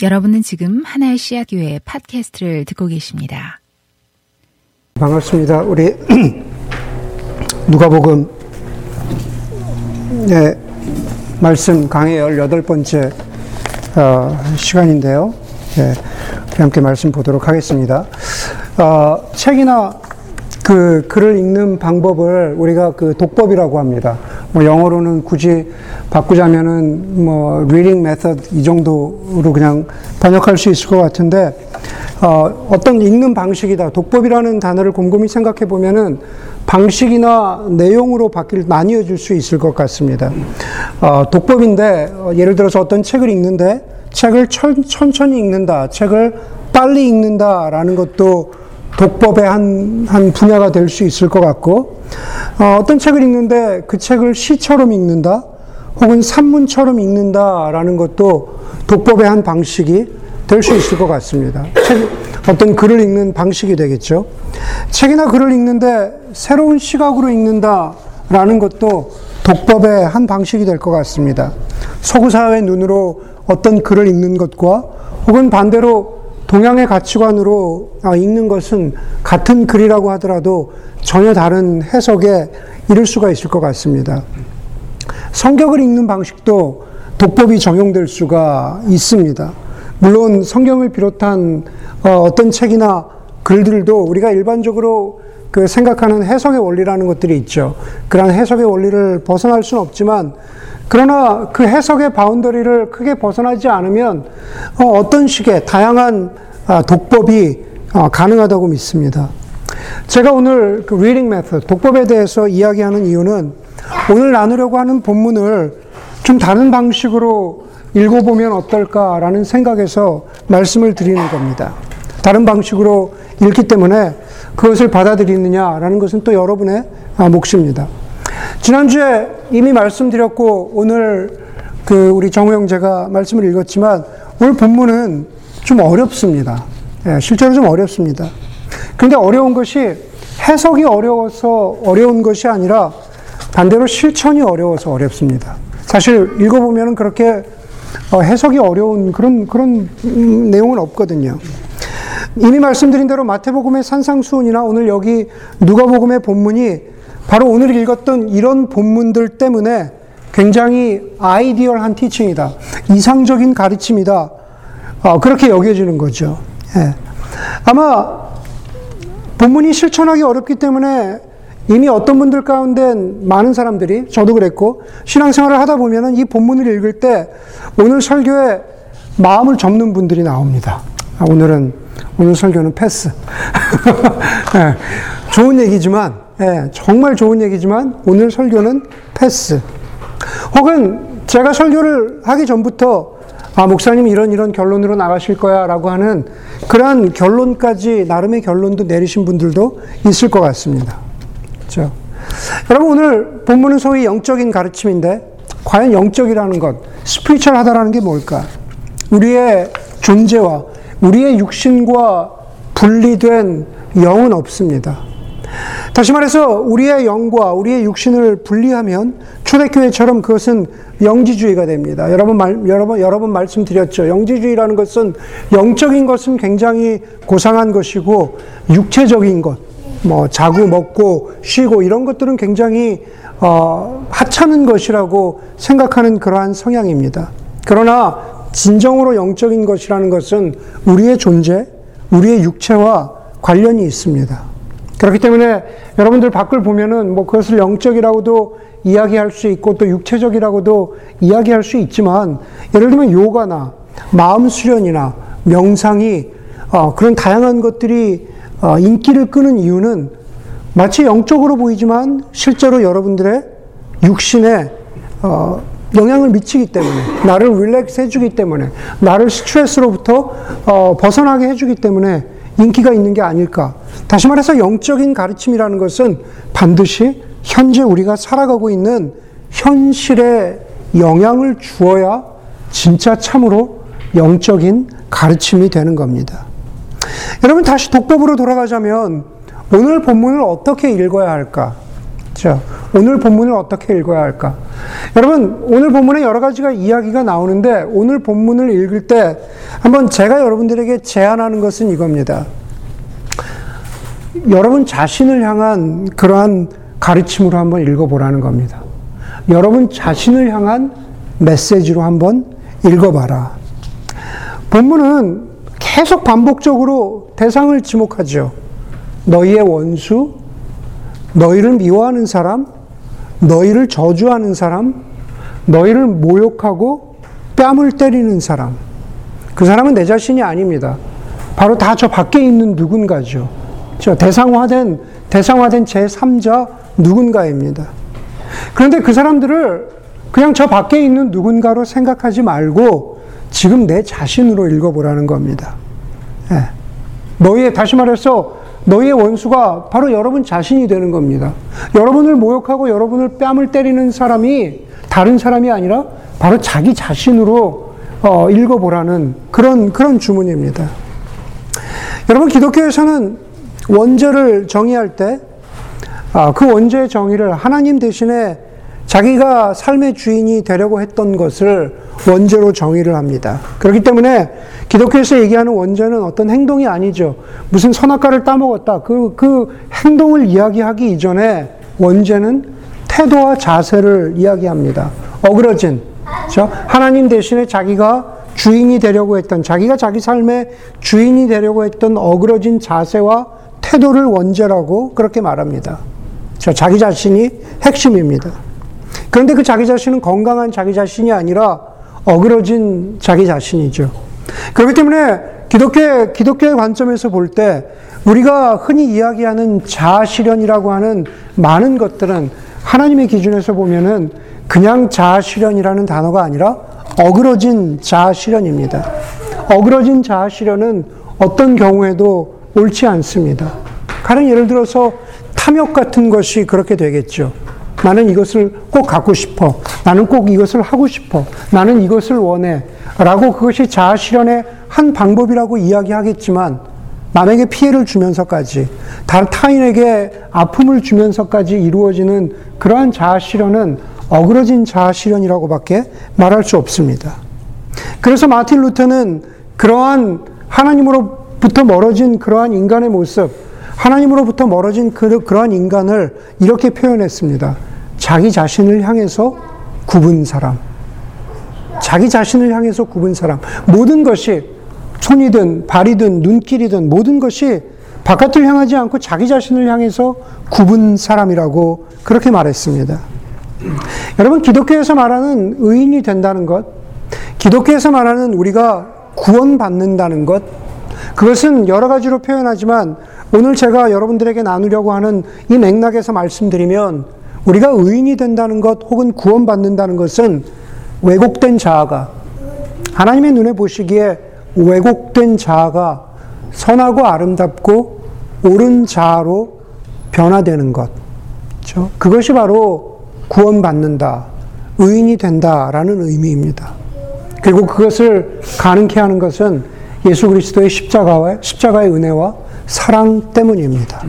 여러분은 지금 하나의 씨앗 교회 팟캐스트를 듣고 계십니다. 반갑습니다. 우리 누가복음 네, 말씀 강의 18번째 어, 시간인데요. 네, 함께 말씀 보도록 하겠습니다. 어, 책이나 그 글을 읽는 방법을 우리가 그 독법이라고 합니다. 뭐 영어로는 굳이 바꾸자면은 뭐 reading method 이 정도로 그냥 번역할 수 있을 것 같은데 어, 어떤 읽는 방식이다. 독법이라는 단어를 곰곰이 생각해 보면은 방식이나 내용으로 바뀔 나뉘어질 수 있을 것 같습니다. 어, 독법인데 어, 예를 들어서 어떤 책을 읽는데 책을 천, 천천히 읽는다, 책을 빨리 읽는다라는 것도 독법의 한, 한 분야가 될 수 있을 것 같고, 어, 떤 책을 읽는데 그 책을 시처럼 읽는다, 혹은 산문처럼 읽는다라는 것도 독법의 한 방식이 될 수 있을 것 같습니다. 책, 어떤 글을 읽는 방식이 되겠죠. 책이나 글을 읽는데 새로운 시각으로 읽는다라는 것도 독법의 한 방식이 될 것 같습니다. 서구사회의 눈으로 어떤 글을 읽는 것과 혹은 반대로 동양의 가치관으로 아, 읽는 것은 같은 글이라고 하더라도 전혀 다른 해석에 이를 수가 있을 것 같습니다. 성경을 읽는 방식도 독법이 적용될 수가 있습니다. 물론 성경을 비롯한 어, 어떤 책이나 글들도 우리가 일반적으로 그 생각하는 해석의 원리라는 것들이 있죠. 그러한 해석의 원리를 벗어날 수는 없지만 그러나 그 해석의 boundary를 크게 벗어나지 않으면 어, 떤 식의 다양한 아, 독법이 어, 가능하다고 믿습니다. 제가 오늘 그 reading method, 독법에 대해서 이야기하는 이유는 오늘 나누려고 하는 본문을 좀 다른 방식으로 읽어보면 어떨까라는 생각에서 말씀을 드리는 겁니다. 다른 방식으로 읽기 때문에 그것을 받아들이느냐라는 것은 또 여러분의 아, 몫입니다. 지난주에 이미 말씀드렸고 오늘 그 우리 정우 형제가 말씀을 읽었지만 오늘 본문은 좀 어렵습니다. 예, 실제로 좀 어렵습니다. 그런데 어려운 것이 해석이 어려워서 어려운 것이 아니라 반대로 실천이 어려워서 어렵습니다. 사실 읽어보면 그렇게 어, 해석이 어려운 그런, 그런 음, 내용은 없거든요. 이미 말씀드린 대로 마태복음의 산상수훈이나 오늘 여기 누가복음의 본문이 바로 오늘 읽었던 이런 본문들 때문에 굉장히 아이디얼한 티칭이다. 이상적인 가르침이다. 어, 그렇게 여겨지는 거죠. 예. 아마 본문이 실천하기 어렵기 때문에 이미 어떤 분들 가운데 많은 사람들이 저도 그랬고 신앙생활을 하다 보면은 이 본문을 읽을 때 오늘 설교에 마음을 접는 분들이 나옵니다. 아, 오늘은 오늘 설교는 패스. 예, 좋은 얘기지만 예, 정말 좋은 얘기지만 오늘 설교는 패스. 혹은 제가 설교를 하기 전부터 아 목사님 이런 이런 결론으로 나가실 거야 라고 하는 그러한 결론까지 나름의 결론도 내리신 분들도 있을 것 같습니다. 그렇죠? 여러분 오늘 본문은 소위 영적인 가르침인데 과연 영적이라는 것, 스피리추얼하다라는 게 뭘까? 우리의 존재와 우리의 육신과 분리된 영은 없습니다. 다시 말해서 우리의 영과 우리의 육신을 분리하면 초대교회처럼 그것은 영지주의가 됩니다. 여러분 말, 여러분, 여러 번 말씀드렸죠. 영지주의라는 것은 영적인 것은 굉장히 고상한 것이고 육체적인 것, 뭐 자고 먹고 쉬고 이런 것들은 굉장히 어, 하찮은 것이라고 생각하는 그러한 성향입니다. 그러나 진정으로 영적인 것이라는 것은 우리의 존재, 우리의 육체와 관련이 있습니다. 그렇기 때문에 여러분들 밖을 보면은 뭐 그것을 영적이라고도 이야기할 수 있고 또 육체적이라고도 이야기할 수 있지만 예를 들면 요가나 마음 수련이나 명상이 어, 그런 다양한 것들이 어, 인기를 끄는 이유는 마치 영적으로 보이지만 실제로 여러분들의 육신에 어, 영향을 미치기 때문에 나를 릴렉스 해주기 때문에 나를 스트레스로부터 어, 벗어나게 해주기 때문에 인기가 있는 게 아닐까. 다시 말해서 영적인 가르침이라는 것은 반드시 현재 우리가 살아가고 있는 현실에 영향을 주어야 진짜 참으로 영적인 가르침이 되는 겁니다. 여러분 다시 독법으로 돌아가자면 오늘 본문을 어떻게 읽어야 할까? 자, 오늘 본문을 어떻게 읽어야 할까? 여러분, 오늘 본문에 여러 가지가 이야기가 나오는데 오늘 본문을 읽을 때 한번 제가 여러분들에게 제안하는 것은 이겁니다. 여러분 자신을 향한 그러한 가르침으로 한번 읽어보라는 겁니다. 여러분 자신을 향한 메시지로 한번 읽어봐라. 본문은 계속 반복적으로 대상을 지목하죠. 너희의 원수, 너희를 미워하는 사람, 너희를 저주하는 사람, 너희를 모욕하고 뺨을 때리는 사람. 그 사람은 내 자신이 아닙니다. 바로 다 저 밖에 있는 누군가죠. 저 대상화된, 대상화된 제3자 누군가입니다. 그런데 그 사람들을 그냥 저 밖에 있는 누군가로 생각하지 말고 지금 내 자신으로 읽어보라는 겁니다. 네. 너희의, 다시 말해서 너희의 원수가 바로 여러분 자신이 되는 겁니다. 여러분을 모욕하고 여러분을 뺨을 때리는 사람이 다른 사람이 아니라 바로 자기 자신으로 어, 읽어보라는 그런, 그런 주문입니다. 여러분, 기독교에서는 원죄를 정의할 때, 아, 그 원죄의 정의를 하나님 대신에 자기가 삶의 주인이 되려고 했던 것을 원죄로 정의를 합니다. 그렇기 때문에 기독교에서 얘기하는 원죄는 어떤 행동이 아니죠. 무슨 선악과를 따먹었다. 그, 그 행동을 이야기하기 이전에 원죄는 태도와 자세를 이야기합니다. 어그러진. 그렇죠? 하나님 대신에 자기가 주인이 되려고 했던, 자기가 자기 삶의 주인이 되려고 했던 어그러진 자세와 태도를 원죄라고 그렇게 말합니다. 저 자기 자신이 핵심입니다. 그런데 그 자기 자신은 건강한 자기 자신이 아니라 어그러진 자기 자신이죠. 그렇기 때문에 기독교, 기독교의 관점에서 볼 때 우리가 흔히 이야기하는 자아실현이라고 하는 많은 것들은 하나님의 기준에서 보면은 그냥 자아실현이라는 단어가 아니라 어그러진 자아실현입니다. 어그러진 자아실현은 어떤 경우에도 옳지 않습니다. 가령 예를 들어서 탐욕 같은 것이 그렇게 되겠죠. 나는 이것을 꼭 갖고 싶어. 나는 꼭 이것을 하고 싶어. 나는 이것을 원해. 라고 그것이 자아 실현의 한 방법이라고 이야기하겠지만 남에게 피해를 주면서까지 타인에게 아픔을 주면서까지 이루어지는 그러한 자아 실현은 어그러진 자아 실현이라고밖에 말할 수 없습니다. 그래서 마틴 루터는 그러한 하나님으로부터 멀어진 그러한 인간의 모습, 하나님으로부터 멀어진 그, 그러한 인간을 이렇게 표현했습니다. 자기 자신을 향해서 굽은 사람. 자기 자신을 향해서 굽은 사람. 모든 것이 손이든 발이든 눈길이든 모든 것이 바깥을 향하지 않고 자기 자신을 향해서 굽은 사람이라고 그렇게 말했습니다. 여러분, 기독교에서 말하는 의인이 된다는 것, 기독교에서 말하는 우리가 구원받는다는 것, 그것은 여러 가지로 표현하지만 오늘 제가 여러분들에게 나누려고 하는 이 맥락에서 말씀드리면 우리가 의인이 된다는 것 혹은 구원받는다는 것은 왜곡된 자아가 하나님의 눈에 보시기에 왜곡된 자아가 선하고 아름답고 옳은 자아로 변화되는 것. 그렇죠? 그것이 바로 구원받는다, 의인이 된다라는 의미입니다. 그리고 그것을 가능케 하는 것은 예수 그리스도의 십자가와 십자가의 은혜와 사랑 때문입니다.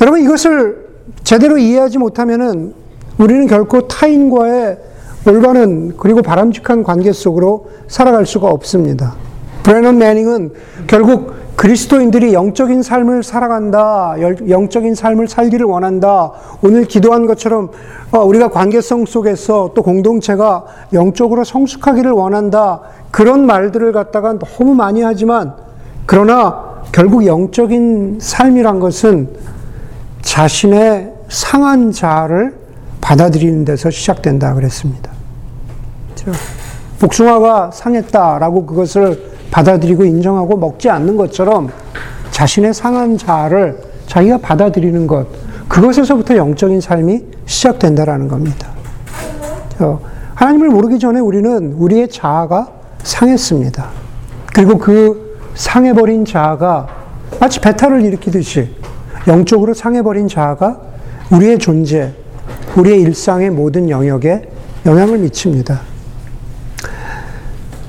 여러분 이것을 제대로 이해하지 못하면은 우리는 결코 타인과의 올바른 그리고 바람직한 관계 속으로 살아갈 수가 없습니다. 브레넌 매닝은 결국 그리스도인들이 영적인 삶을 살아간다, 영적인 삶을 살기를 원한다. 오늘 기도한 것처럼 어, 우리가 관계성 속에서 또 공동체가 영적으로 성숙하기를 원한다. 그런 말들을 갖다가 너무 많이 하지만 그러나 결국 영적인 삶이란 것은 자신의 상한 자아를 받아들이는 데서 시작된다 그랬습니다. 그렇죠? 복숭아가 상했다라고 그것을 받아들이고 인정하고 먹지 않는 것처럼 자신의 상한 자아를 자기가 받아들이는 것, 그것에서부터 영적인 삶이 시작된다라는 겁니다. 하나님을 모르기 전에 우리는 우리의 자아가 상했습니다. 그리고 그 상해버린 자아가 마치 배탈을 일으키듯이 영적으로 상해버린 자아가 우리의 존재, 우리의 일상의 모든 영역에 영향을 미칩니다.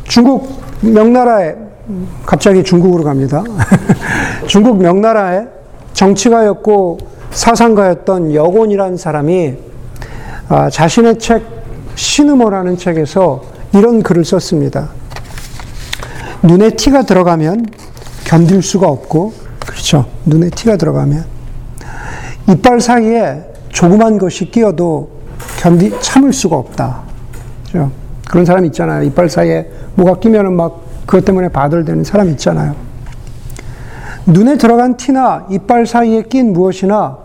중국 명나라에 갑자기 중국으로 갑니다. 중국 명나라에 정치가였고 사상가였던 여곤이라는 사람이 아, 자신의 책 시느머라는 책에서 이런 글을 썼습니다. 눈에 티가 들어가면 견딜 수가 없고, 그렇죠. 눈에 티가 들어가면 이빨 사이에 조그만 것이 끼어도 견디 참을 수가 없다. 그렇죠? 그런 사람 있잖아요. 이빨 사이에 뭐가 끼면은 막 그것 때문에 바들대는 사람 있잖아요. 눈에 들어간 티나 이빨 사이에 낀 무엇이나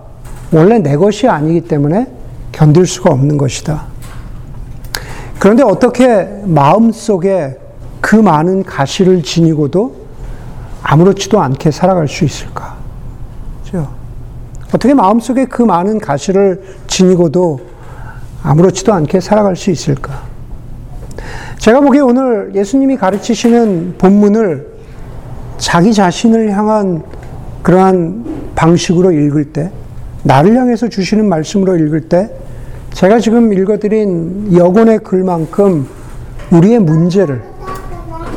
원래 내 것이 아니기 때문에 견딜 수가 없는 것이다. 그런데 어떻게 마음 속에 그 많은 가시를 지니고도 아무렇지도 않게 살아갈 수 있을까? 그렇죠? 어떻게 마음 속에 그 많은 가시를 지니고도 아무렇지도 않게 살아갈 수 있을까? 제가 보기에 오늘 예수님이 가르치시는 본문을 자기 자신을 향한 그러한 방식으로 읽을 때, 나를 향해서 주시는 말씀으로 읽을 때, 제가 지금 읽어드린 여곤의 글만큼 우리의 문제를,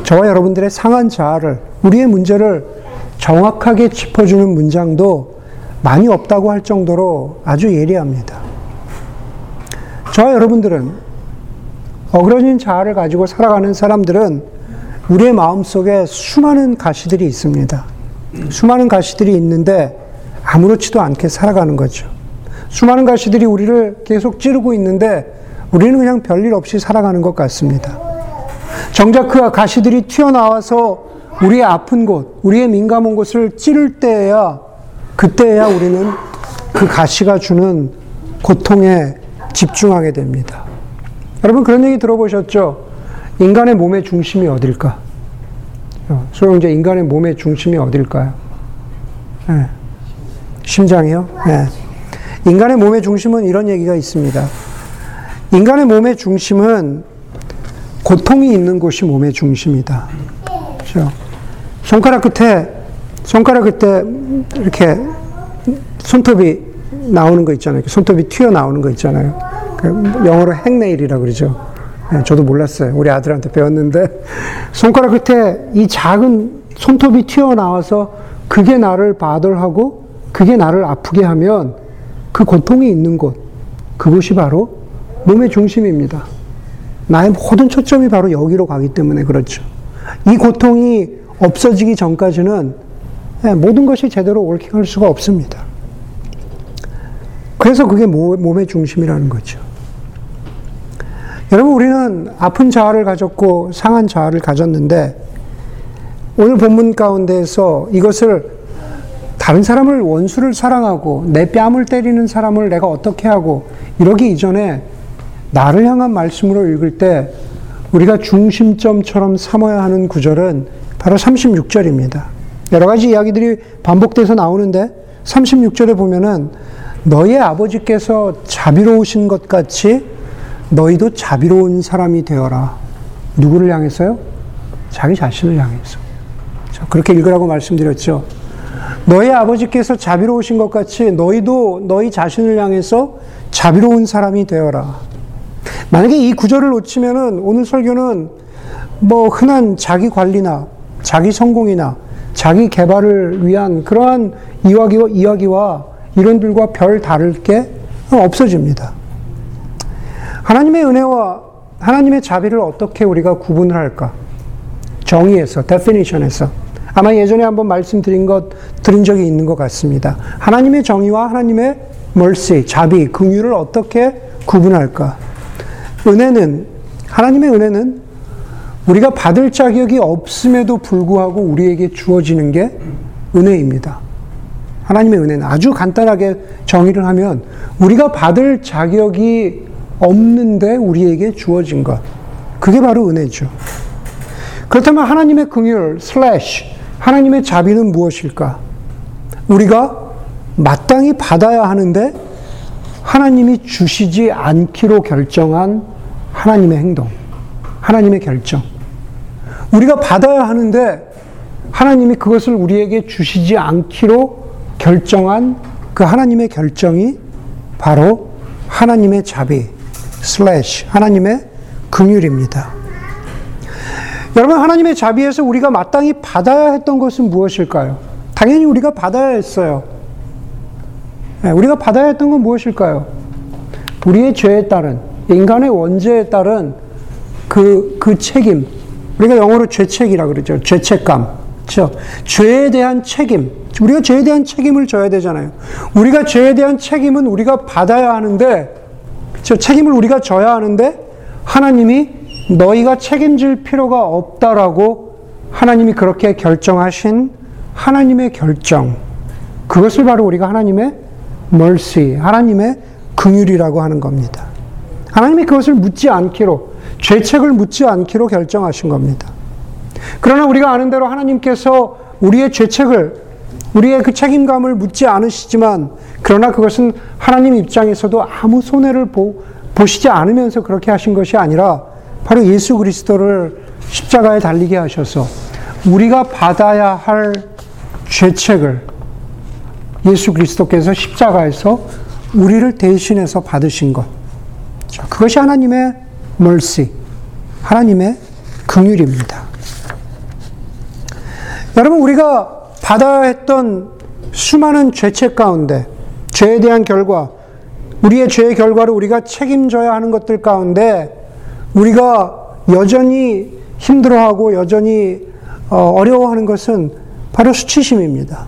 저와 여러분들의 상한 자아를, 우리의 문제를 정확하게 짚어주는 문장도 많이 없다고 할 정도로 아주 예리합니다. 저와 여러분들은 어그러진 자아를 가지고 살아가는 사람들은 우리의 마음 속에 수많은 가시들이 있습니다. 수많은 가시들이 있는데 아무렇지도 않게 살아가는 거죠. 수많은 가시들이 우리를 계속 찌르고 있는데 우리는 그냥 별일 없이 살아가는 것 같습니다. 정작 그 가시들이 튀어나와서 우리의 아픈 곳, 우리의 민감한 곳을 찌를 때야, 그때야 우리는 그 가시가 주는 고통에 집중하게 됩니다. 여러분 그런 얘기 들어보셨죠? 인간의 몸의 중심이 어딜까? 소영제 인간의 몸의 중심이 어딜까요? 네. 심장이요? 네. 인간의 몸의 중심은 이런 얘기가 있습니다. 인간의 몸의 중심은 고통이 있는 곳이 몸의 중심이다. 그렇죠? 손가락 끝에 손가락 끝에 이렇게 손톱이 나오는 거 있잖아요. 손톱이 튀어 나오는 거 있잖아요. 그 영어로 행네일이라 그러죠. 네, 저도 몰랐어요. 우리 아들한테 배웠는데 손가락 끝에 이 작은 손톱이 튀어 나와서 그게 나를 바들하고 그게 나를 아프게 하면 그 고통이 있는 곳 그곳이 바로 몸의 중심입니다. 나의 모든 초점이 바로 여기로 가기 때문에 그렇죠. 이 고통이 없어지기 전까지는 네, 모든 것이 제대로 옳게할 수가 없습니다. 그래서 그게 몸의 중심이라는 거죠. 여러분, 우리는 아픈 자아를 가졌고 상한 자아를 가졌는데, 오늘 본문 가운데에서 이것을 다른 사람을 원수를 사랑하고 내 뺨을 때리는 사람을 내가 어떻게 하고 이러기 이전에 나를 향한 말씀으로 읽을 때 우리가 중심점처럼 삼아야 하는 구절은 바로 36절입니다. 여러 가지 이야기들이 반복돼서 나오는데 36절에 보면은 너의 아버지께서 자비로우신 것 같이 너희도 자비로운 사람이 되어라. 누구를 향해서요? 자기 자신을 향해서. 그렇게 읽으라고 말씀드렸죠. 너희 아버지께서 자비로우신 것 같이 너희도 너희 자신을 향해서 자비로운 사람이 되어라. 만약에 이 구절을 놓치면은 오늘 설교는 뭐 흔한 자기 관리나 자기 성공이나 자기 개발을 위한 그러한 이야기와, 이야기와 이론들과 별 다를 게 없어집니다. 하나님의 은혜와 하나님의 자비를 어떻게 우리가 구분을 할까? 정의에서, definition에서. 아마 예전에 한번 말씀드린 것, 드린 적이 있는 것 같습니다. 하나님의 정의와 하나님의 mercy, 자비, 긍휼을 어떻게 구분할까? 은혜는, 하나님의 은혜는 우리가 받을 자격이 없음에도 불구하고 우리에게 주어지는 게 은혜입니다. 하나님의 은혜는 아주 간단하게 정의를 하면 우리가 받을 자격이 없는데 우리에게 주어진 것. 그게 바로 은혜죠. 그렇다면 하나님의 긍휼 슬래시 하나님의 자비는 무엇일까? 우리가 마땅히 받아야 하는데 하나님이 주시지 않기로 결정한 하나님의 행동, 하나님의 결정. 우리가 받아야 하는데 하나님이 그것을 우리에게 주시지 않기로 결정한 그 하나님의 결정이 바로 하나님의 자비, 슬래시 하나님의 긍휼입니다. 여러분 하나님의 자비에서 우리가 마땅히 받아야 했던 것은 무엇일까요? 당연히 우리가 받아야 했어요. 네, 우리가 받아야 했던 건 무엇일까요? 우리의 죄에 따른, 인간의 원죄에 따른 그, 그 책임, 우리가 영어로 죄책이라 그러죠. 죄책감. 그죠 죄에 대한 책임. 우리가 죄에 대한 책임을 져야 되잖아요. 우리가 죄에 대한 책임은 우리가 받아야 하는데, 그 책임을 우리가 져야 하는데, 하나님이 너희가 책임질 필요가 없다라고 하나님이 그렇게 결정하신 하나님의 결정. 그것을 바로 우리가 하나님의 mercy, 하나님의 긍휼이라고 하는 겁니다. 하나님이 그것을 묻지 않기로, 죄책을 묻지 않기로 결정하신 겁니다. 그러나 우리가 아는 대로 하나님께서 우리의 죄책을, 우리의 그 책임감을 묻지 않으시지만, 그러나 그것은 하나님 입장에서도 아무 손해를 보, 보시지 않으면서 그렇게 하신 것이 아니라, 바로 예수 그리스도를 십자가에 달리게 하셔서, 우리가 받아야 할 죄책을 예수 그리스도께서 십자가에서 우리를 대신해서 받으신 것. 그것이 하나님의 mercy, 하나님의 긍휼입니다. 여러분 우리가 받아야 했던 수많은 죄책 가운데 죄에 대한 결과, 우리의 죄의 결과를 우리가 책임져야 하는 것들 가운데 우리가 여전히 힘들어하고 여전히 어, 어려워하는 것은 바로 수치심입니다.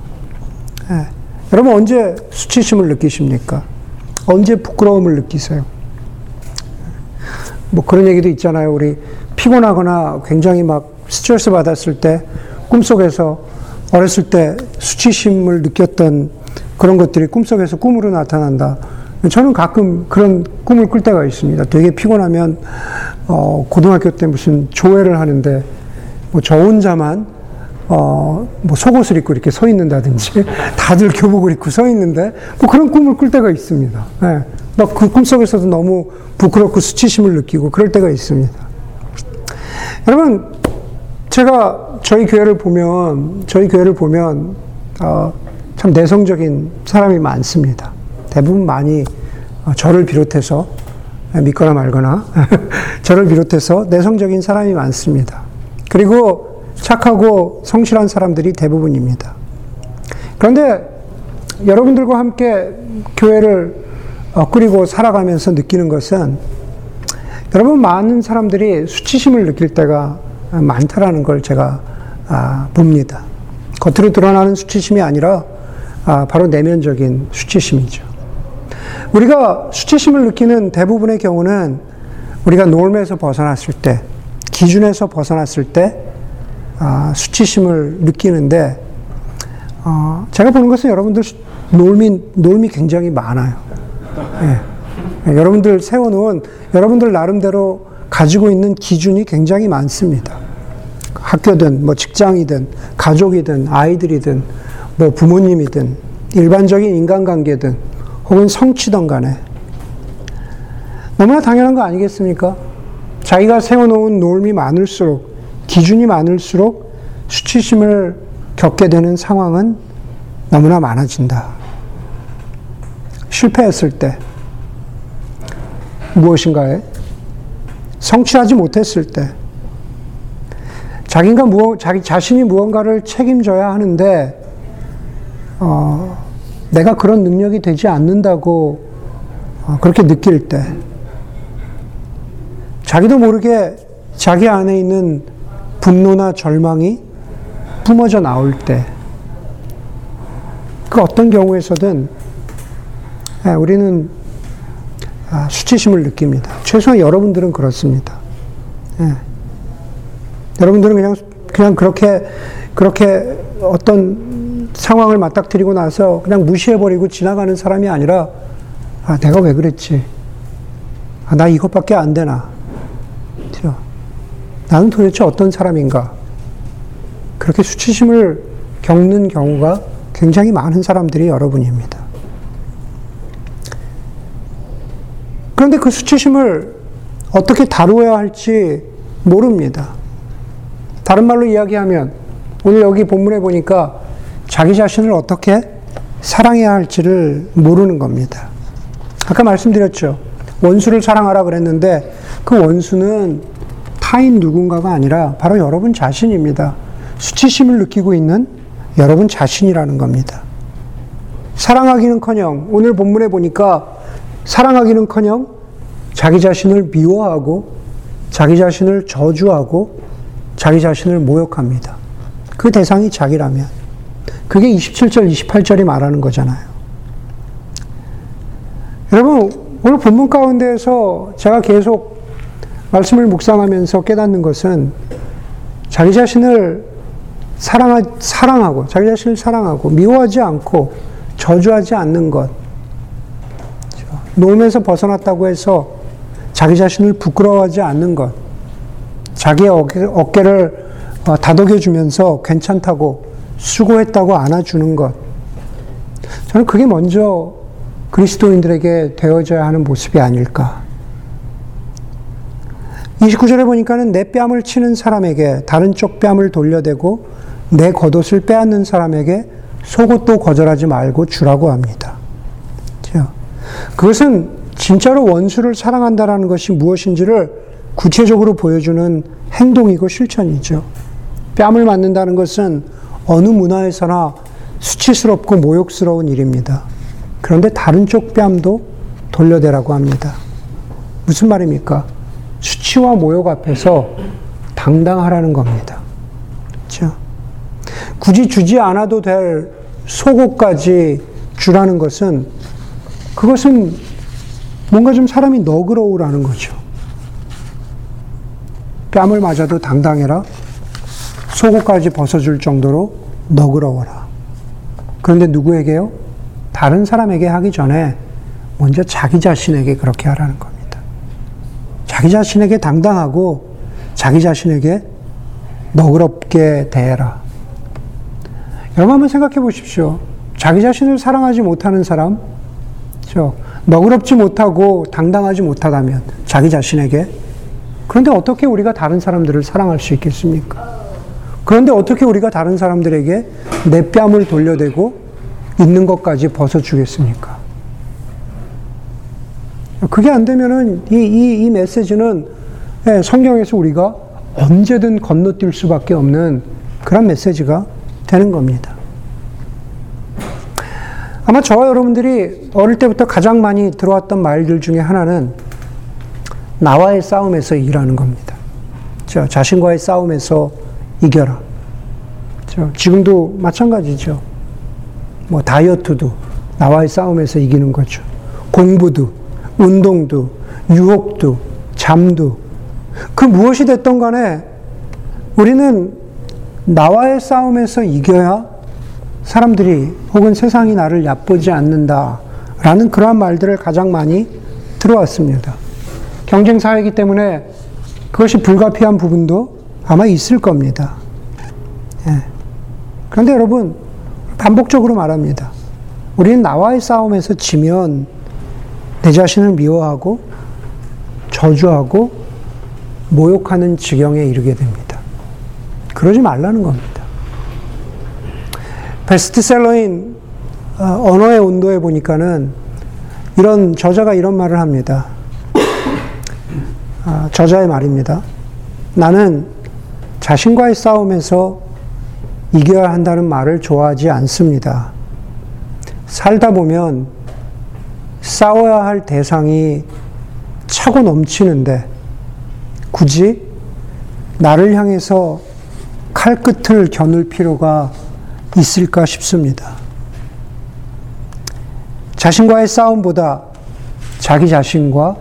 예. 여러분 언제 수치심을 느끼십니까? 언제 부끄러움을 느끼세요? 뭐 그런 얘기도 있잖아요. 우리 피곤하거나 굉장히 막 스트레스 받았을 때 꿈속에서 어렸을 때 수치심을 느꼈던 그런 것들이 꿈속에서 꿈으로 나타난다. 저는 가끔 그런 꿈을 꿀 때가 있습니다. 되게 피곤하면 어, 고등학교 때 무슨 조회를 하는데 뭐 저 혼자만 어, 뭐 속옷을 입고 이렇게 서 있는다든지, 다들 교복을 입고 서 있는데, 뭐 그런 꿈을 꿀 때가 있습니다. 예. 막그 꿈속에서도 너무 부끄럽고 수치심을 느끼고 그럴 때가 있습니다. 여러분, 제가 저희 교회를 보면, 저희 교회를 보면, 어, 참 내성적인 사람이 많습니다. 대부분 많이 어, 저를 비롯해서, 믿거나 말거나, 저를 비롯해서 내성적인 사람이 많습니다. 그리고 착하고 성실한 사람들이 대부분입니다. 그런데 여러분들과 함께 교회를 어, 꾸리고 살아가면서 느끼는 것은 여러분 많은 사람들이 수치심을 느낄 때가 많다라는 걸 제가 아, 봅니다. 겉으로 드러나는 수치심이 아니라 아, 바로 내면적인 수치심이죠. 우리가 수치심을 느끼는 대부분의 경우는 우리가 놀에서 벗어났을 때, 기준에서 벗어났을 때 아, 수치심을 느끼는데 어, 제가 보는 것은 여러분들 놀미 놀미 굉장히 많아요. 예. 예, 여러분들 세워놓은 여러분들 나름대로 가지고 있는 기준이 굉장히 많습니다. 학교든 뭐 직장이든 가족이든 아이들이든 뭐 부모님이든 일반적인 인간관계든 혹은 성취든 간에 너무나 당연한 거 아니겠습니까? 자기가 세워놓은 놀미 많을수록 기준이 많을수록 수치심을 겪게 되는 상황은 너무나 많아진다. 실패했을 때, 무엇인가에 성취하지 못했을 때, 자기가 무언, 자기 자신이 무언가를 책임져야 하는데, 어, 내가 그런 능력이 되지 않는다고 어, 그렇게 느낄 때, 자기도 모르게 자기 안에 있는 분노나 절망이 뿜어져 나올 때, 그 어떤 경우에서든 예, 우리는 아, 수치심을 느낍니다. 최소한 여러분들은 그렇습니다. 예. 여러분들은 그냥 그냥 그렇게 그렇게 어떤 상황을 맞닥뜨리고 나서 그냥 무시해버리고 지나가는 사람이 아니라 아, 내가 왜 그랬지? 아, 나 이것밖에 안 되나? 나는 도대체 어떤 사람인가? 그렇게 수치심을 겪는 경우가 굉장히 많은 사람들이 여러분입니다. 그런데 그 수치심을 어떻게 다루어야 할지 모릅니다. 다른 말로 이야기하면 오늘 여기 본문에 보니까 자기 자신을 어떻게 사랑해야 할지를 모르는 겁니다. 아까 말씀드렸죠. 원수를 사랑하라 그랬는데 그 원수는 타인 누군가가 아니라 바로 여러분 자신입니다. 수치심을 느끼고 있는 여러분 자신이라는 겁니다. 사랑하기는 커녕, 오늘 본문에 보니까 사랑하기는 커녕 자기 자신을 미워하고 자기 자신을 저주하고 자기 자신을 모욕합니다. 그 대상이 자기라면 그게 27절, 28절이 말하는 거잖아요. 여러분, 오늘 본문 가운데에서 제가 계속 말씀을 묵상하면서 깨닫는 것은 자기 자신을 사랑하, 사랑하고, 자기 자신을 사랑하고, 미워하지 않고, 저주하지 않는 것. 노움에서 벗어났다고 해서 자기 자신을 부끄러워하지 않는 것. 자기의 어깨, 어깨를 어, 다독여주면서 괜찮다고, 수고했다고 안아주는 것. 저는 그게 먼저 그리스도인들에게 되어져야 하는 모습이 아닐까. 29절에 보니까는 내 뺨을 치는 사람에게 다른 쪽 뺨을 돌려대고 내 겉옷을 빼앗는 사람에게 속옷도 거절하지 말고 주라고 합니다. 그것은 진짜로 원수를 사랑한다라는 것이 무엇인지를 구체적으로 보여주는 행동이고 실천이죠. 뺨을 맞는다는 것은 어느 문화에서나 수치스럽고 모욕스러운 일입니다. 그런데 다른 쪽 뺨도 돌려대라고 합니다. 무슨 말입니까? 수치와 모욕 앞에서 당당하라는 겁니다. 그렇죠? 굳이 주지 않아도 될 속옷까지 주라는 것은 그것은 뭔가 좀 사람이 너그러우라는 거죠. 뺨을 맞아도 당당해라. 속옷까지 벗어줄 정도로 너그러워라. 그런데 누구에게요? 다른 사람에게 하기 전에 먼저 자기 자신에게 그렇게 하라는 겁니다. 자기 자신에게 당당하고 자기 자신에게 너그럽게 대해라. 여러분 한번 생각해 보십시오. 자기 자신을 사랑하지 못하는 사람, 저 너그럽지 못하고 당당하지 못하다면 자기 자신에게 그런데 어떻게 우리가 다른 사람들을 사랑할 수 있겠습니까? 그런데 어떻게 우리가 다른 사람들에게 내 뺨을 돌려대고 있는 것까지 벗어주겠습니까? 그게 안 되면은 이, 이, 이 메시지는 예, 성경에서 우리가 언제든 건너뛸 수밖에 없는 그런 메시지가 되는 겁니다. 아마 저와 여러분들이 어릴 때부터 가장 많이 들어왔던 말들 중에 하나는 나와의 싸움에서 이기라는 겁니다. 저 자신과의 싸움에서 이겨라. 저 지금도 마찬가지죠. 뭐 다이어트도 나와의 싸움에서 이기는 거죠. 공부도, 운동도, 유혹도, 잠도 그 무엇이 됐던 간에 우리는 나와의 싸움에서 이겨야 사람들이 혹은 세상이 나를 얕보지 않는다라는 그러한 말들을 가장 많이 들어왔습니다. 경쟁 사회이기 때문에 그것이 불가피한 부분도 아마 있을 겁니다. 예. 그런데 여러분, 반복적으로 말합니다. 우리는 나와의 싸움에서 지면 내 자신을 미워하고 저주하고 모욕하는 지경에 이르게 됩니다. 그러지 말라는 겁니다. 베스트셀러인 어, 언어의 온도에 보니까는 이런 저자가 이런 말을 합니다. 아, 저자의 말입니다. 나는 자신과의 싸움에서 이겨야 한다는 말을 좋아하지 않습니다. 살다 보면 싸워야 할 대상이 차고 넘치는데 굳이 나를 향해서 칼끝을 겨눌 필요가 있을까 싶습니다. 자신과의 싸움보다 자기 자신과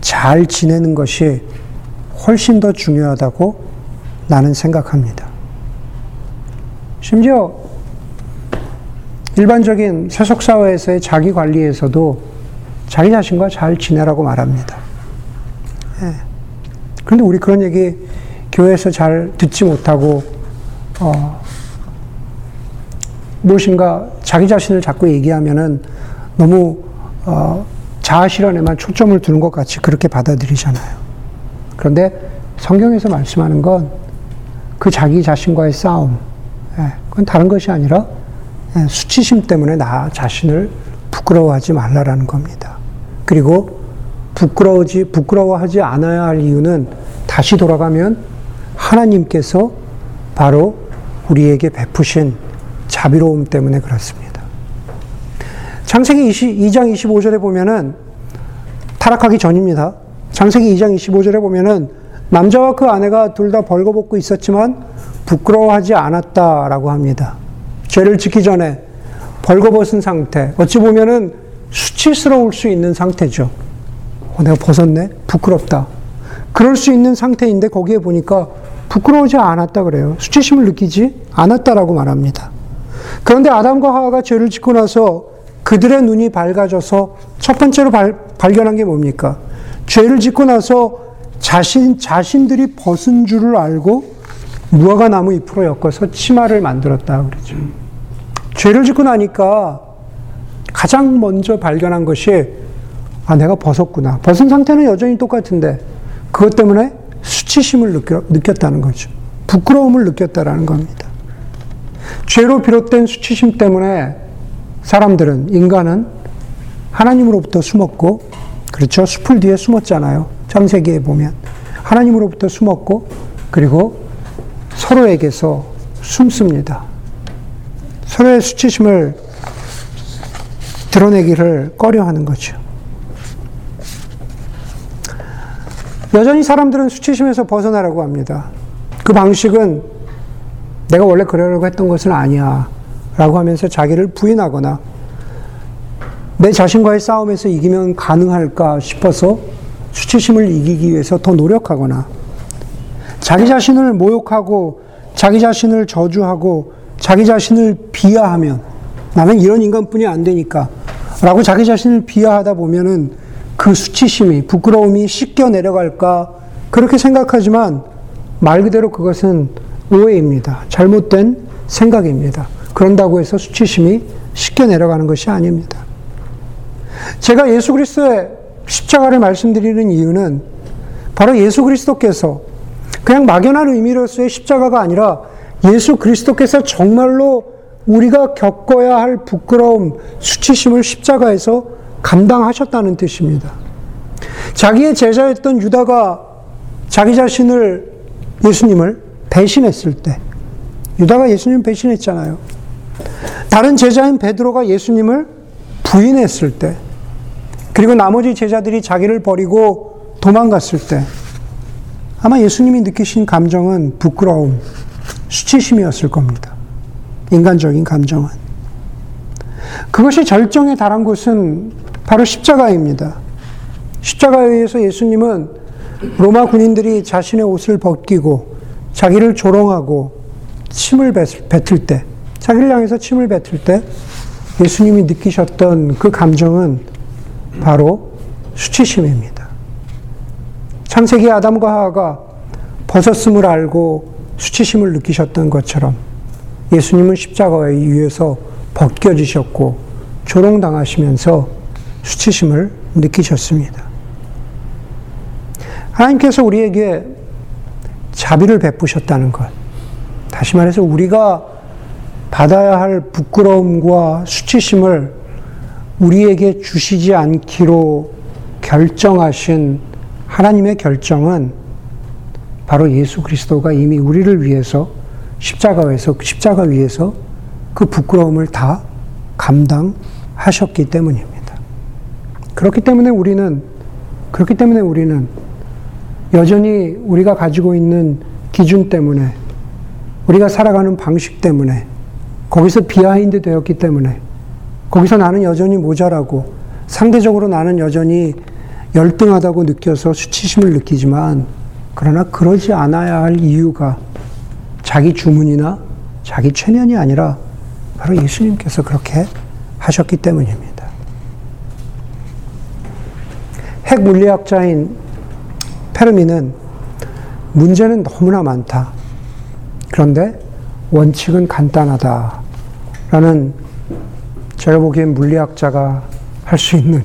잘 지내는 것이 훨씬 더 중요하다고 나는 생각합니다. 심지어 일반적인 세속사회에서의 자기 관리에서도 자기 자신과 잘 지내라고 말합니다. 예. 그런데 우리 그런 얘기 교회에서 잘 듣지 못하고, 어, 무엇인가 자기 자신을 자꾸 얘기하면은 너무 어, 자아 실현에만 초점을 두는 것 같이 그렇게 받아들이잖아요. 그런데 성경에서 말씀하는 건 그 자기 자신과의 싸움, 예, 그건 다른 것이 아니라 예, 수치심 때문에 나 자신을 부끄러워하지 말라라는 겁니다. 그리고 부끄러워지 부끄러워하지 않아야 할 이유는 다시 돌아가면 하나님께서 바로 우리에게 베푸신 자비로움 때문에 그렇습니다. 창세기 20, 2장 25절에 보면은 타락하기 전입니다. 창세기 2장 25절에 보면은 남자와 그 아내가 둘 다 벌거벗고 있었지만 부끄러워하지 않았다라고 합니다. 죄를 짓기 전에 벌거벗은 상태. 어찌 보면은 수치스러울 수 있는 상태죠. 어, 내가 벗었네? 부끄럽다. 그럴 수 있는 상태인데 거기에 보니까 부끄러우지 않았다 그래요. 수치심을 느끼지 않았다라고 말합니다. 그런데 아담과 하와가 죄를 짓고 나서 그들의 눈이 밝아져서 첫 번째로 발, 발견한 게 뭡니까? 죄를 짓고 나서 자신, 자신들이 벗은 줄을 알고 무화과 나무 잎으로 엮어서 치마를 만들었다 그러죠. 죄를 짓고 나니까 가장 먼저 발견한 것이 아, 내가 벗었구나. 벗은 상태는 여전히 똑같은데 그것 때문에 수치심을 느꼈, 느꼈다는 거죠. 부끄러움을 느꼈다라는 겁니다. 죄로 비롯된 수치심 때문에 사람들은, 인간은 하나님으로부터 숨었고, 그렇죠. 숲을 뒤에 숨었잖아요. 창세기에 보면. 하나님으로부터 숨었고, 그리고 서로에게서 숨습니다. 서로의 수치심을 드러내기를 꺼려 하는 거죠. 여전히 사람들은 수치심에서 벗어나라고 합니다. 그 방식은 내가 원래 그러려고 했던 것은 아니야. 라고 하면서 자기를 부인하거나 내 자신과의 싸움에서 이기면 가능할까 싶어서 수치심을 이기기 위해서 더 노력하거나 자기 자신을 모욕하고 자기 자신을 저주하고 자기 자신을 비하하면 나는 이런 인간뿐이 안 되니까 라고 자기 자신을 비하하다 보면은 그 수치심이, 부끄러움이 씻겨 내려갈까 그렇게 생각하지만 말 그대로 그것은 오해입니다. 잘못된 생각입니다. 그런다고 해서 수치심이 씻겨 내려가는 것이 아닙니다. 제가 예수 그리스도의 십자가를 말씀드리는 이유는 바로 예수 그리스도께서 그냥 막연한 의미로서의 십자가가 아니라 예수 그리스도께서 정말로 우리가 겪어야 할 부끄러움, 수치심을 십자가에서 감당하셨다는 뜻입니다. 자기의 제자였던 유다가 자기 자신을 예수님을 배신했을 때 유다가 예수님 배신했잖아요. 다른 제자인 베드로가 예수님을 부인했을 때 그리고 나머지 제자들이 자기를 버리고 도망갔을 때 아마 예수님이 느끼신 감정은 부끄러움, 수치심이었을 겁니다. 인간적인 감정은. 그것이 절정에 달한 곳은 바로 십자가입니다. 십자가에 의해서 예수님은 로마 군인들이 자신의 옷을 벗기고 자기를 조롱하고 침을 뱉을 때, 자기를 향해서 침을 뱉을 때 예수님이 느끼셨던 그 감정은 바로 수치심입니다. 창세기 아담과 하와가 벗었음을 알고 수치심을 느끼셨던 것처럼 예수님은 십자가에 의해서 벗겨지셨고 조롱당하시면서 수치심을 느끼셨습니다. 하나님께서 우리에게 자비를 베푸셨다는 것. 다시 말해서 우리가 받아야 할 부끄러움과 수치심을 우리에게 주시지 않기로 결정하신 하나님의 결정은 바로 예수 그리스도가 이미 우리를 위해서 십자가에서 십자가 위에서 그 부끄러움을 다 감당하셨기 때문입니다. 그렇기 때문에 우리는 그렇기 때문에 우리는 여전히 우리가 가지고 있는 기준 때문에 우리가 살아가는 방식 때문에 거기서 behind 되었기 때문에 거기서 나는 여전히 모자라고 상대적으로 나는 여전히 열등하다고 느껴서 수치심을 느끼지만 그러나 그러지 않아야 할 이유가 자기 주문이나 자기 최면이 아니라 바로 예수님께서 그렇게 하셨기 때문입니다. 핵 물리학자인 페르미는 문제는 너무나 많다. 그런데 원칙은 간단하다. 라는 제가 보기엔 물리학자가 할 수 있는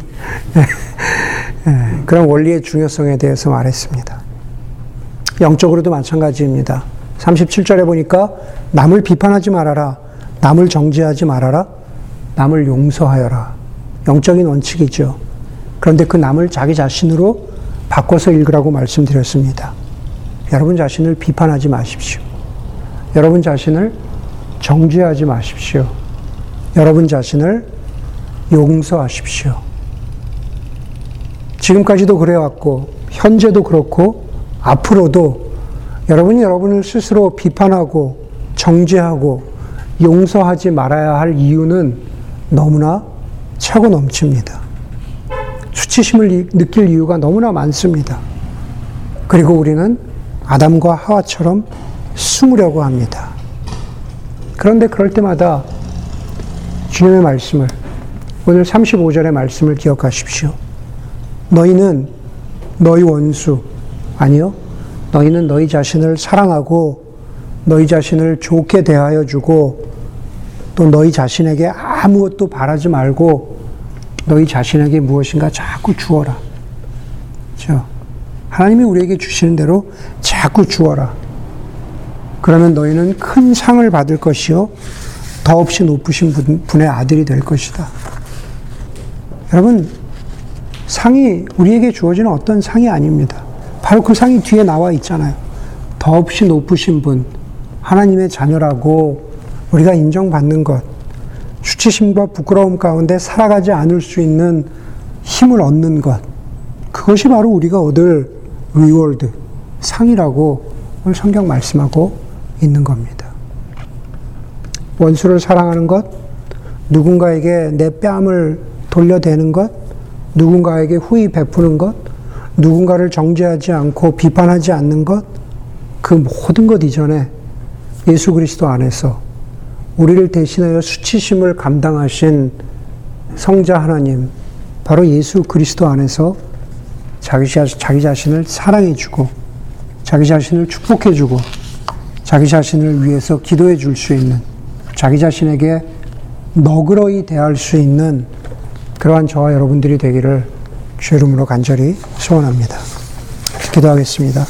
예, 그런 원리의 중요성에 대해서 말했습니다. 영적으로도 마찬가지입니다. 37절에 보니까 남을 비판하지 말아라. 남을 정죄하지 말아라. 남을 용서하여라. 영적인 원칙이죠. 그런데 그 남을 자기 자신으로 바꿔서 읽으라고 말씀드렸습니다. 여러분 자신을 비판하지 마십시오. 여러분 자신을 정죄하지 마십시오. 여러분 자신을 용서하십시오. 지금까지도 그래왔고, 현재도 그렇고, 앞으로도 여러분이 여러분을 스스로 비판하고, 정죄하고, 용서하지 말아야 할 이유는 너무나 차고 넘칩니다. 수치심을 느낄 이유가 너무나 많습니다. 그리고 우리는 아담과 하와처럼 숨으려고 합니다. 그런데 그럴 때마다 주님의 말씀을, 오늘 35절의 말씀을 기억하십시오. 너희는 너희 원수, 아니요. 너희는 너희 자신을 사랑하고 너희 자신을 좋게 대하여 주고 또 너희 자신에게 아무것도 바라지 말고 너희 자신에게 무엇인가 자꾸 주어라. 그렇죠? 하나님이 우리에게 주시는 대로 자꾸 주어라. 그러면 너희는 큰 상을 받을 것이요. 더없이 높으신 분의 아들이 될 것이다. 여러분, 상이 우리에게 주어지는 어떤 상이 아닙니다. 바로 그 상이 뒤에 나와 있잖아요. 더없이 높으신 분, 하나님의 자녀라고 우리가 인정받는 것, 수치심과 부끄러움 가운데 살아가지 않을 수 있는 힘을 얻는 것, 그것이 바로 우리가 얻을 reward, 상이라고 오늘 성경 말씀하고 있는 겁니다. 원수를 사랑하는 것, 누군가에게 내 뺨을 돌려대는 것, 누군가에게 후히 베푸는 것, 누군가를 정죄하지 않고 비판하지 않는 것, 그 모든 것 이전에 예수 그리스도 안에서 우리를 대신하여 수치심을 감당하신 성자 하나님, 바로 예수 그리스도 안에서 자기, 자기 자신을 사랑해주고, 자기 자신을 축복해주고, 자기 자신을 위해서 기도해 줄 수 있는, 자기 자신에게 너그러이 대할 수 있는 그러한 저와 여러분들이 되기를 주 이름으로 간절히 소원합니다. 기도하겠습니다.